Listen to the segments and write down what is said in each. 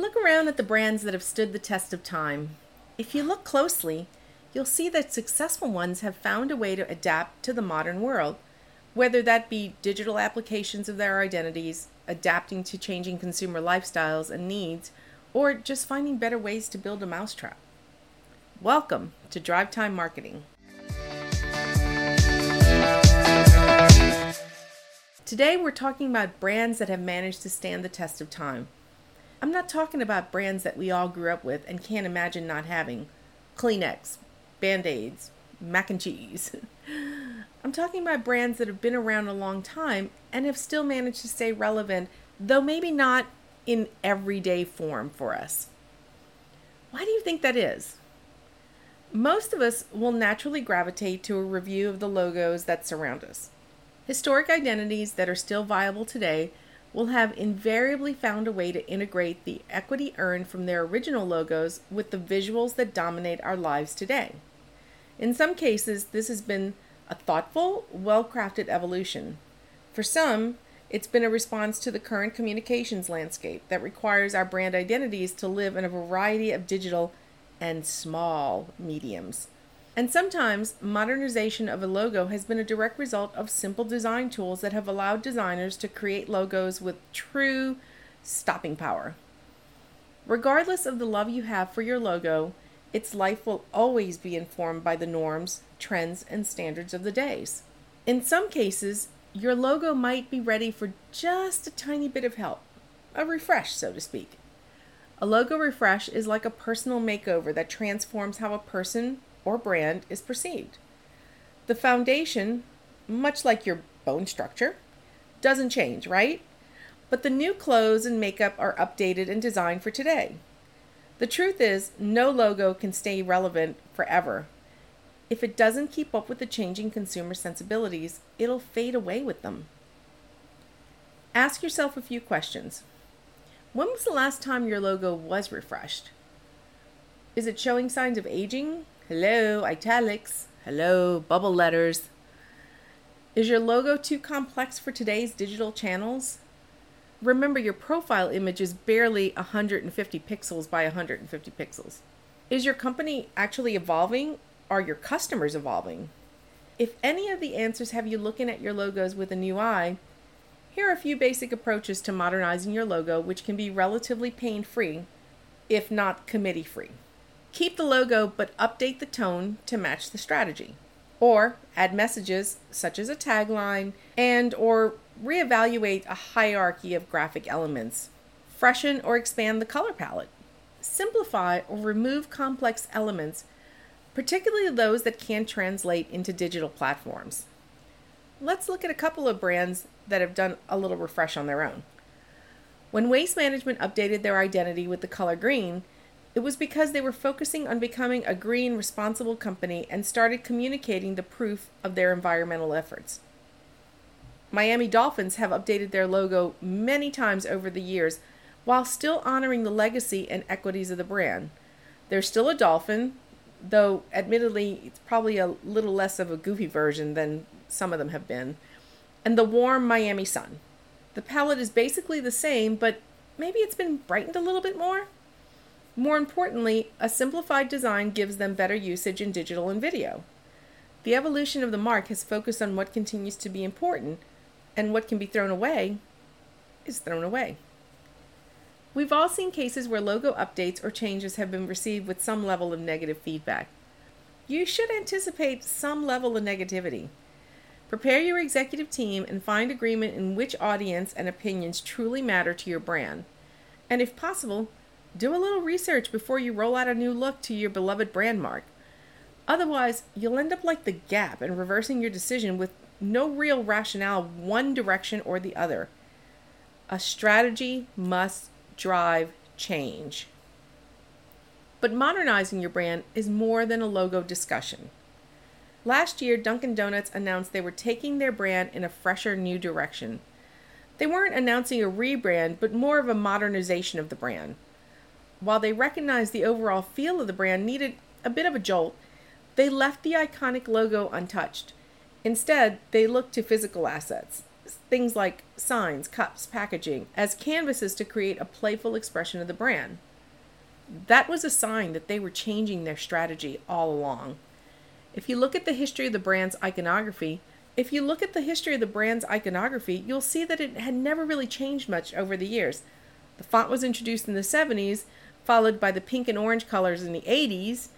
Look around at the brands that have stood the test of time. If you look closely, you'll see that successful ones have found a way to adapt to the modern world, whether that be digital applications of their identities, adapting to changing consumer lifestyles and needs, or just finding better ways to build a mousetrap. Welcome to Drive Time Marketing. Today we're talking about brands that have managed to stand the test of time. I'm not talking about brands that we all grew up with and can't imagine not having Kleenex, Band Aids, mac and cheese. I'm talking about brands that have been around a long time and have still managed to stay relevant, though maybe not in everyday form for us. Why do you think that is? Most of us will naturally gravitate to a review of the logos that surround us. Historic identities that are still viable today will have invariably found a way to integrate the equity earned from their original logos with the visuals that dominate our lives today. In some cases, this has been a thoughtful, well crafted evolution. For some, it's been a response to the current communications landscape that requires our brand identities to live in a variety of digital and small mediums. And sometimes modernization of a logo has been a direct result of simple design tools that have allowed designers to create logos with true stopping power. Regardless of the love you have for your logo, its life will always be informed by the norms, trends, and standards of the days. In some cases, your logo might be ready for just a tiny bit of help, a refresh, so to speak. A logo refresh is like a personal makeover that transforms how a person or brand is perceived. The foundation, much like your bone structure, doesn't change, right? But the new clothes and makeup are updated and designed for today. The truth is, no logo can stay relevant forever. If it doesn't keep up with the changing consumer sensibilities, it'll fade away with them. Ask yourself a few questions. When was the last time your logo was refreshed? Is it showing signs of aging, Hello, italics. Hello, bubble letters. Is your logo too complex for today's digital channels? Remember, your profile image is barely 150 pixels by 150 pixels. Is your company actually evolving? Are your customers evolving? If any of the answers have you looking at your logos with a new eye, here are a few basic approaches to modernizing your logo, which can be relatively pain free, if not committee free. Keep the logo but update the tone to match the strategy. Or add messages such as a tagline and or reevaluate a hierarchy of graphic elements. Freshen or expand the color palette. Simplify or remove complex elements, particularly those that can't translate into digital platforms. Let's look at a couple of brands that have done a little refresh on their own. When Waste Management updated their identity with the color green, it was because they were focusing on becoming a green, responsible company and started communicating the proof of their environmental efforts. Miami Dolphins have updated their logo many times over the years while still honoring the legacy and equities of the brand. They're still a dolphin, though admittedly it's probably a little less of a goofy version than some of them have been, and the warm Miami sun. The palette is basically the same, but maybe it's been brightened a little bit more. More importantly, a simplified design gives them better usage in digital and video. The evolution of the mark has focused on what continues to be important, and what can be thrown away is thrown away. We've all seen cases where logo updates or changes have been received with some level of negative feedback. You should anticipate some level of negativity. Prepare your executive team and find agreement in which audience and opinions truly matter to your brand. And if possible, do a little research before you roll out a new look to your beloved brand mark. Otherwise, you'll end up like the Gap and reversing your decision with no real rationale one direction or the other. A strategy must drive change. But modernizing your brand is more than a logo discussion. Last year, Dunkin' Donuts announced they were taking their brand in a fresher new direction. They weren't announcing a rebrand, but more of a modernization of the brand. While they recognized the overall feel of the brand needed a bit of a jolt, they left the iconic logo untouched. Instead, they looked to physical assets, things like signs, cups, packaging as canvases to create a playful expression of the brand. That was a sign that they were changing their strategy all along. If you look at the history of the brand's iconography, if you look at the history of the brand's iconography, you'll see that it had never really changed much over the years. The font was introduced in the 70s, followed by the pink and orange colors in the 80s.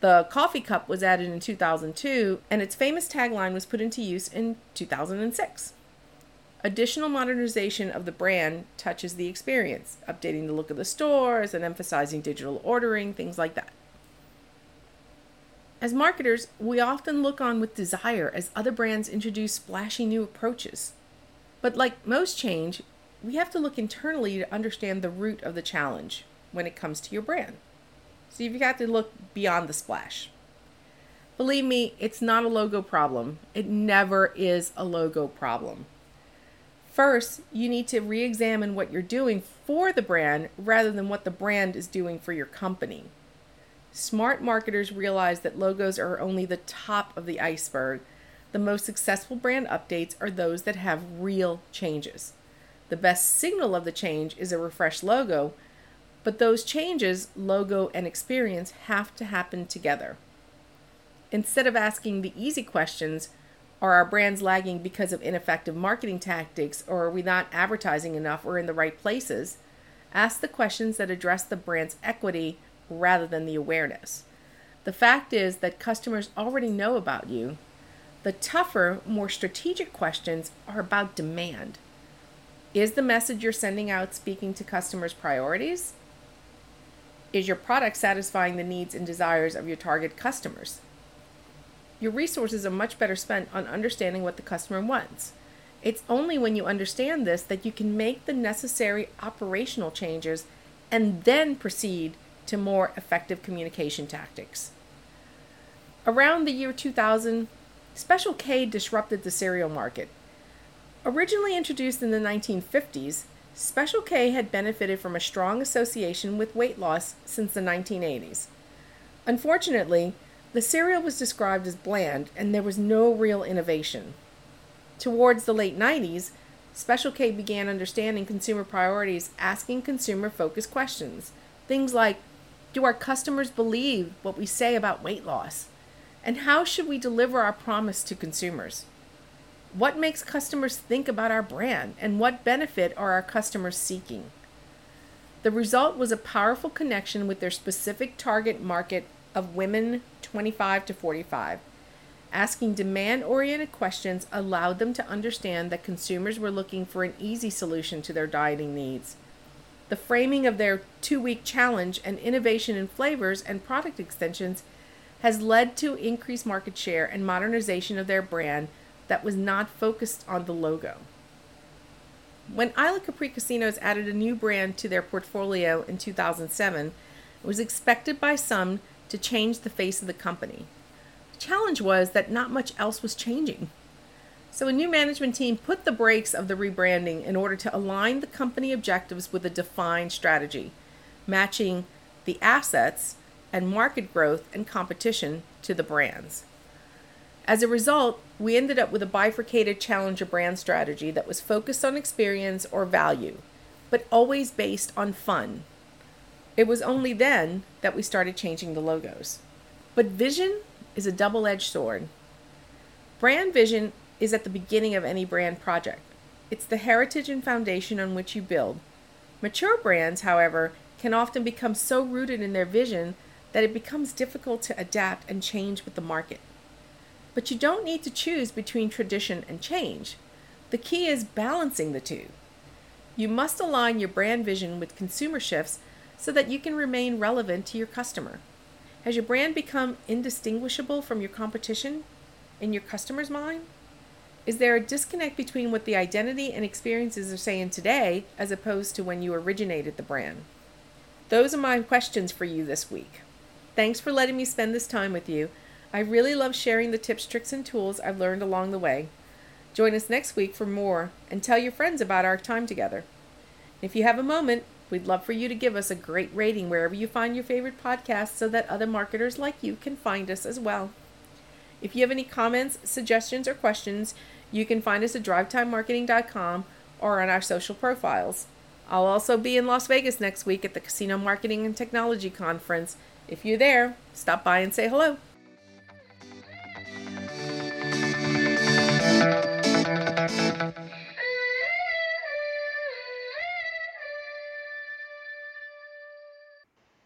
The coffee cup was added in 2002, and its famous tagline was put into use in 2006. Additional modernization of the brand touches the experience, updating the look of the stores and emphasizing digital ordering, things like that. As marketers, we often look on with desire as other brands introduce splashy new approaches. But like most change, we have to look internally to understand the root of the challenge when it comes to your brand. So you've got to look beyond the splash. Believe me, it's not a logo problem. It never is a logo problem. First, you need to re examine what you're doing for the brand rather than what the brand is doing for your company. Smart marketers realize that logos are only the top of the iceberg. The most successful brand updates are those that have real changes. The best signal of the change is a refreshed logo, but those changes, logo and experience, have to happen together. Instead of asking the easy questions, are our brands lagging because of ineffective marketing tactics, or are we not advertising enough or in the right places? Ask the questions that address the brand's equity rather than the awareness. The fact is that customers already know about you. The tougher, more strategic questions are about demand. Is the message you're sending out speaking to customers' priorities? Is your product satisfying the needs and desires of your target customers? Your resources are much better spent on understanding what the customer wants. It's only when you understand this that you can make the necessary operational changes and then proceed to more effective communication tactics. Around the year 2000, Special K disrupted the cereal market. Originally introduced in the 1950s, Special K had benefited from a strong association with weight loss since the 1980s. Unfortunately, the cereal was described as bland and there was no real innovation. Towards the late 90s, Special K began understanding consumer priorities, asking consumer focused questions. Things like do our customers believe what we say about weight loss? And how should we deliver our promise to consumers? What makes customers think about our brand? And what benefit are our customers seeking? The result was a powerful connection with their specific target market of women 25 to 45. Asking demand oriented questions allowed them to understand that consumers were looking for an easy solution to their dieting needs. The framing of their two week challenge and innovation in flavors and product extensions has led to increased market share and modernization of their brand that was not focused on the logo. When Isle of Capri Casinos added a new brand to their portfolio in 2007, it was expected by some to change the face of the company. The challenge was that not much else was changing. So, a new management team put the brakes of the rebranding in order to align the company objectives with a defined strategy, matching the assets and market growth and competition to the brands. As a result, we ended up with a bifurcated challenger brand strategy that was focused on experience or value, but always based on fun. It was only then that we started changing the logos. But vision is a double edged sword. Brand vision is at the beginning of any brand project. It's the heritage and foundation on which you build. Mature brands, however, can often become so rooted in their vision that it becomes difficult to adapt and change with the market. But you don't need to choose between tradition and change. The key is balancing the two. You must align your brand vision with consumer shifts so that you can remain relevant to your customer. Has your brand become indistinguishable from your competition in your customer's mind? Is there a disconnect between what the identity and experiences are saying today as opposed to when you originated the brand? Those are my questions for you this week. Thanks for letting me spend this time with you. I really love sharing the tips, tricks, and tools I've learned along the way. Join us next week for more and tell your friends about our time together. If you have a moment, we'd love for you to give us a great rating wherever you find your favorite podcast so that other marketers like you can find us as well. If you have any comments, suggestions, or questions, You can find us at drivetimemarketing.com or on our social profiles. I'll also be in Las Vegas next week at the Casino Marketing and Technology Conference. If you're there, stop by and say hello.